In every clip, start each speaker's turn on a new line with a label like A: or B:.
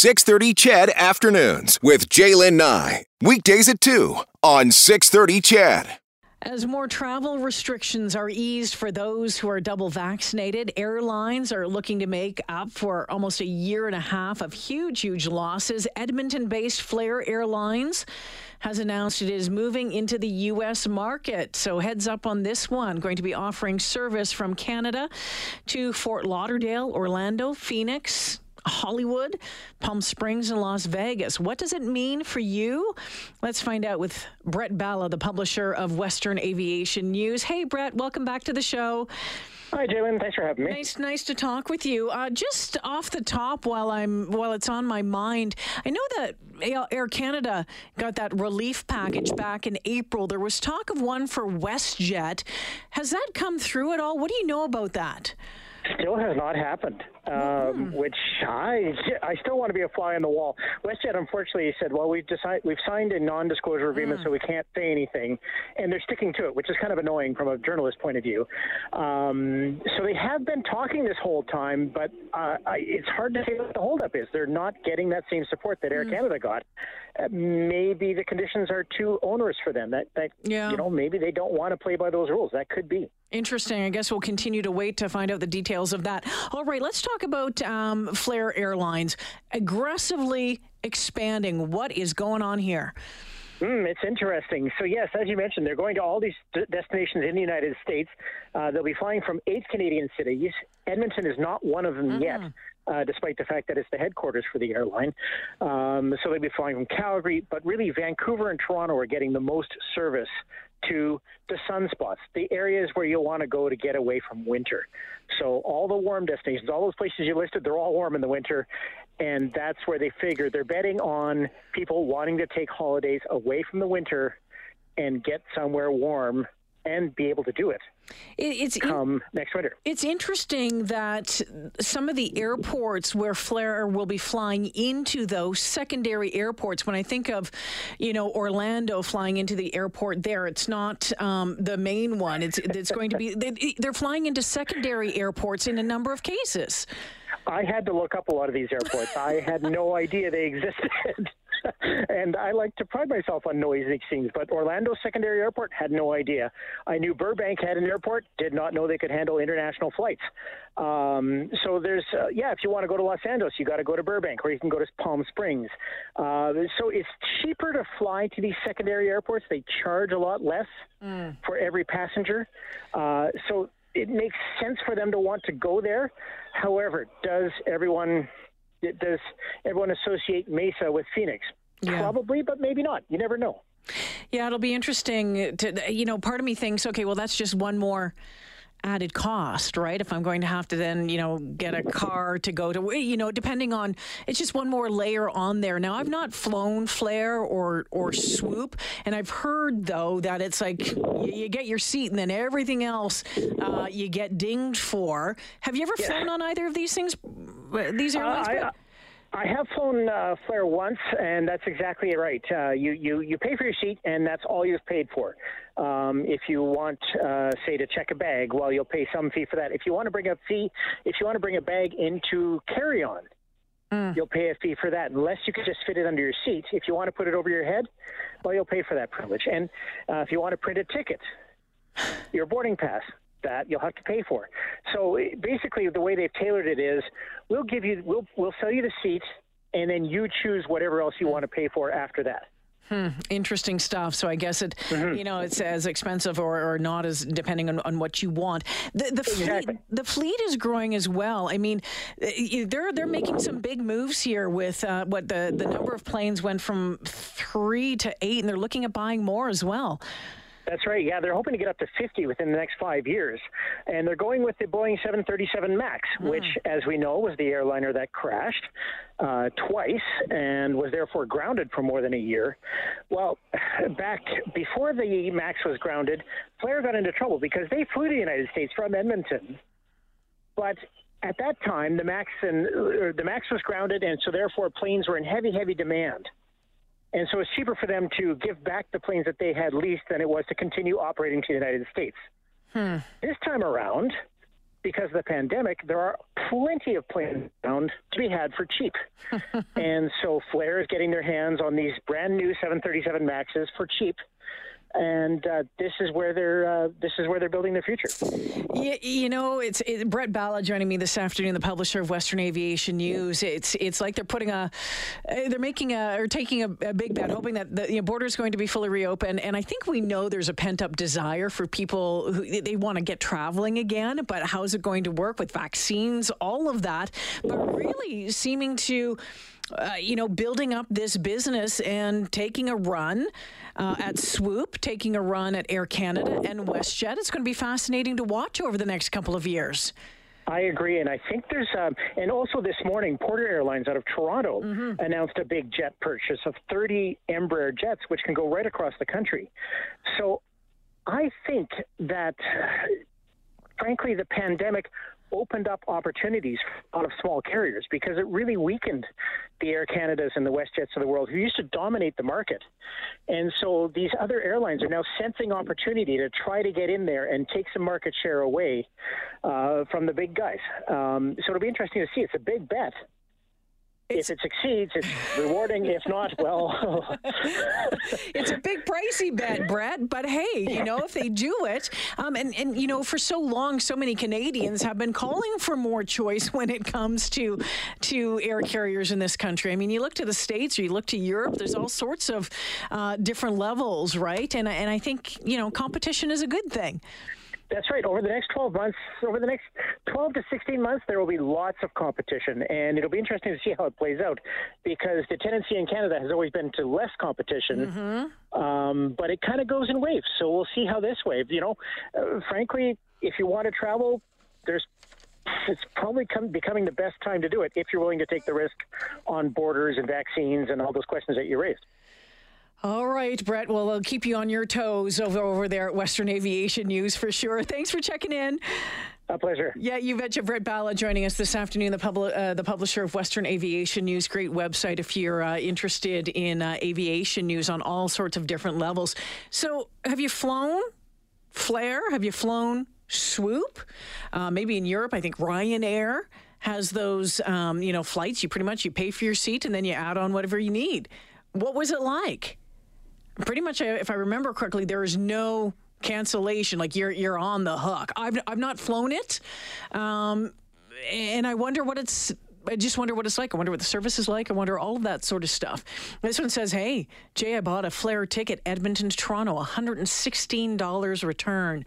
A: 630 CHED Afternoons with J'lyn Nye. Weekdays at 2 on 630 CHED.
B: As more travel restrictions are eased for those who are double vaccinated, airlines are looking to make up for almost a year and a half of huge, huge losses. Edmonton based Flair Airlines has announced it is moving into the U.S. market. So, heads up on this one. Going to be offering service from Canada to Fort Lauderdale, Orlando, Phoenix, Hollywood, Palm Springs, and Las Vegas. What does it mean for you? Let's find out with Brett Balla, the publisher of Western Aviation News. Hey, Brett, welcome back to the show.
C: Hi, J'lyn. Thanks for having me.
B: Nice, nice to talk with you. Uh, just off the top, while I'm while it's on my mind, I know that Air Canada got that relief package back in April. There was talk of one for WestJet. Has that come through at all? What do you know about that?
C: Still has not happened um, which I I still want to be a fly on the wall. WestJet unfortunately said, well, we've decided we've signed a non-disclosure agreement, mm. so we can't say anything, and they're sticking to it, which is kind of annoying from a journalist point of view. Um, so they have been talking this whole time, but uh, I, it's hard to say what the holdup is. They're not getting that same support that Air mm. Canada got. Uh, maybe the conditions are too onerous for them. That that yeah. you know maybe they don't want to play by those rules. That could be.
B: Interesting. I guess we'll continue to wait to find out the details of that. All right, let's talk about um, Flair Airlines aggressively expanding. What is going on here?
C: Mm, it's interesting. So, yes, as you mentioned, they're going to all these d- destinations in the United States. Uh, they'll be flying from eight Canadian cities. Edmonton is not one of them mm-hmm. yet. Uh, despite the fact that it's the headquarters for the airline. Um, so they'll be flying from Calgary, but really Vancouver and Toronto are getting the most service to the sunspots, the areas where you'll want to go to get away from winter. So all the warm destinations, all those places you listed, they're all warm in the winter, and that's where they figure they're betting on people wanting to take holidays away from the winter and get somewhere warm and be able to do it. It's come in, next winter.
B: It's interesting that some of the airports where Flair will be flying into those secondary airports. When I think of, you know, Orlando flying into the airport there, it's not um, the main one. It's it's going to be they, they're flying into secondary airports in a number of cases.
C: I had to look up a lot of these airports. I had no idea they existed. and I like to pride myself on these things. But Orlando Secondary Airport had no idea. I knew Burbank had an airport, did not know they could handle international flights. Um, so there's, uh, yeah, if you want to go to Los Angeles, you got to go to Burbank, or you can go to Palm Springs. Uh, so it's cheaper to fly to these secondary airports. They charge a lot less mm. for every passenger. Uh, so it makes sense for them to want to go there. However, does everyone does everyone associate Mesa with Phoenix? Yeah. Probably, but maybe not. You never know.
B: Yeah, it'll be interesting to you know, part of me thinks, okay, well that's just one more added cost, right? If I'm going to have to then, you know, get a car to go to, you know, depending on, it's just one more layer on there. Now, I've not flown Flair or or Swoop, and I've heard though that it's like you, you get your seat and then everything else uh, you get dinged for. Have you ever yeah. flown on either of these things? These airlines? Uh, I,
C: I have flown uh, Flair once, and that's exactly right. Uh, you, you, you pay for your seat, and that's all you've paid for. Um, if you want, uh, say, to check a bag, well, you'll pay some fee for that. If you want to bring a fee, if you want to bring a bag into carry-on, mm. you'll pay a fee for that, unless you can just fit it under your seat. If you want to put it over your head, well, you'll pay for that privilege. And uh, if you want to print a ticket, your boarding pass, that you'll have to pay for. So basically, the way they've tailored it is, we'll give you, we'll we'll sell you the seats, and then you choose whatever else you want to pay for after that.
B: Hmm, interesting stuff. So I guess it, mm-hmm. you know, it's as expensive or, or not as depending on, on what you want. The, the
C: exactly.
B: fleet, the fleet is growing as well. I mean, eh, they're they're making some big moves here with uh, what the the number of planes went from three to eight, and they're looking at buying more as well.
C: That's right. Yeah, they're hoping to get up to 50 within the next five years. And they're going with the Boeing 737 MAX, mm. which, as we know, was the airliner that crashed uh, twice and was therefore grounded for more than a year. Well, back before the MAX was grounded, Flair got into trouble because they flew to the United States from Edmonton. But at that time, the MAX and the MAX was grounded, and so therefore planes were in heavy, heavy demand. And so it's cheaper for them to give back the planes that they had leased than it was to continue operating to the United States. Hmm. This time around, because of the pandemic, there are plenty of planes around to be had for cheap. and so Flair is getting their hands on these brand new 737 Maxes for cheap and uh, this is where they're uh, this is where they're building their future.
B: You, you know, it's it, Brett Balla joining me this afternoon, the publisher of Western Aviation News. It's it's like they're putting a they're making a or taking a, a big bet, hoping that the you know, border is going to be fully reopened. And I think we know there's a pent up desire for people who they want to get traveling again. But how's it going to work with vaccines, all of that? But really seeming to uh, you know, building up this business and taking a run uh, at Swoop, taking a run at Air Canada and WestJet. It's going to be fascinating to watch over the next couple of years.
C: I agree, and I think there's, um, and also this morning, Porter Airlines out of Toronto mm-hmm. announced a big jet purchase of 30 Embraer jets, which can go right across the country. So I think that, frankly, the pandemic opened up opportunities lot of small carriers because it really weakened the Air Canadas and the WestJets of the world who used to dominate the market. And so these other airlines are now sensing opportunity to try to get in there and take some market share away uh, from the big guys. Um, so it'll be interesting to see. It's a big bet. It's, if it succeeds, it's rewarding. if not, well,
B: it's a big pricey bet, Brett. But hey, you know, if they do it, um, and and you know, for so long, so many Canadians have been calling for more choice when it comes to to air carriers in this country. I mean, you look to the states or you look to Europe. There's all sorts of uh, different levels, right? And and I think you know, competition is a good thing.
C: That's right. Over the next 12 months, over the next 12 to 16 months, there will be lots of competition, and it'll be interesting to see how it plays out because the tendency in Canada has always been to less competition, mm-hmm. um, but it kind of goes in waves. So we'll see how this wave. You know, uh, frankly, if you want to travel, there's it's probably come, becoming the best time to do it if you're willing to take the risk on borders and vaccines and all those questions that you raised.
B: All right, Brett. Well, I'll keep you on your toes over, over there at Western Aviation News for sure. Thanks for checking in.
C: A pleasure.
B: Yeah, you betcha. Brett Balla joining us this afternoon, the, pub- uh, the publisher of Western Aviation News. Great website if you're uh, interested in uh, aviation news on all sorts of different levels. So, have you flown Flair? Have you flown Swoop? Uh, maybe in Europe, I think Ryanair has those, um, you know, flights. You pretty much you pay for your seat and then you add on whatever you need. What was it like? Pretty much, if I remember correctly, there is no cancellation. Like you're you're on the hook. I've I've not flown it, um, and I wonder what it's. I just wonder what it's like. I wonder what the service is like. I wonder all of that sort of stuff. This one says, "Hey, Jay, I bought a Flair ticket, Edmonton to Toronto, one hundred and sixteen dollars return.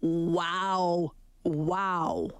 B: Wow, wow."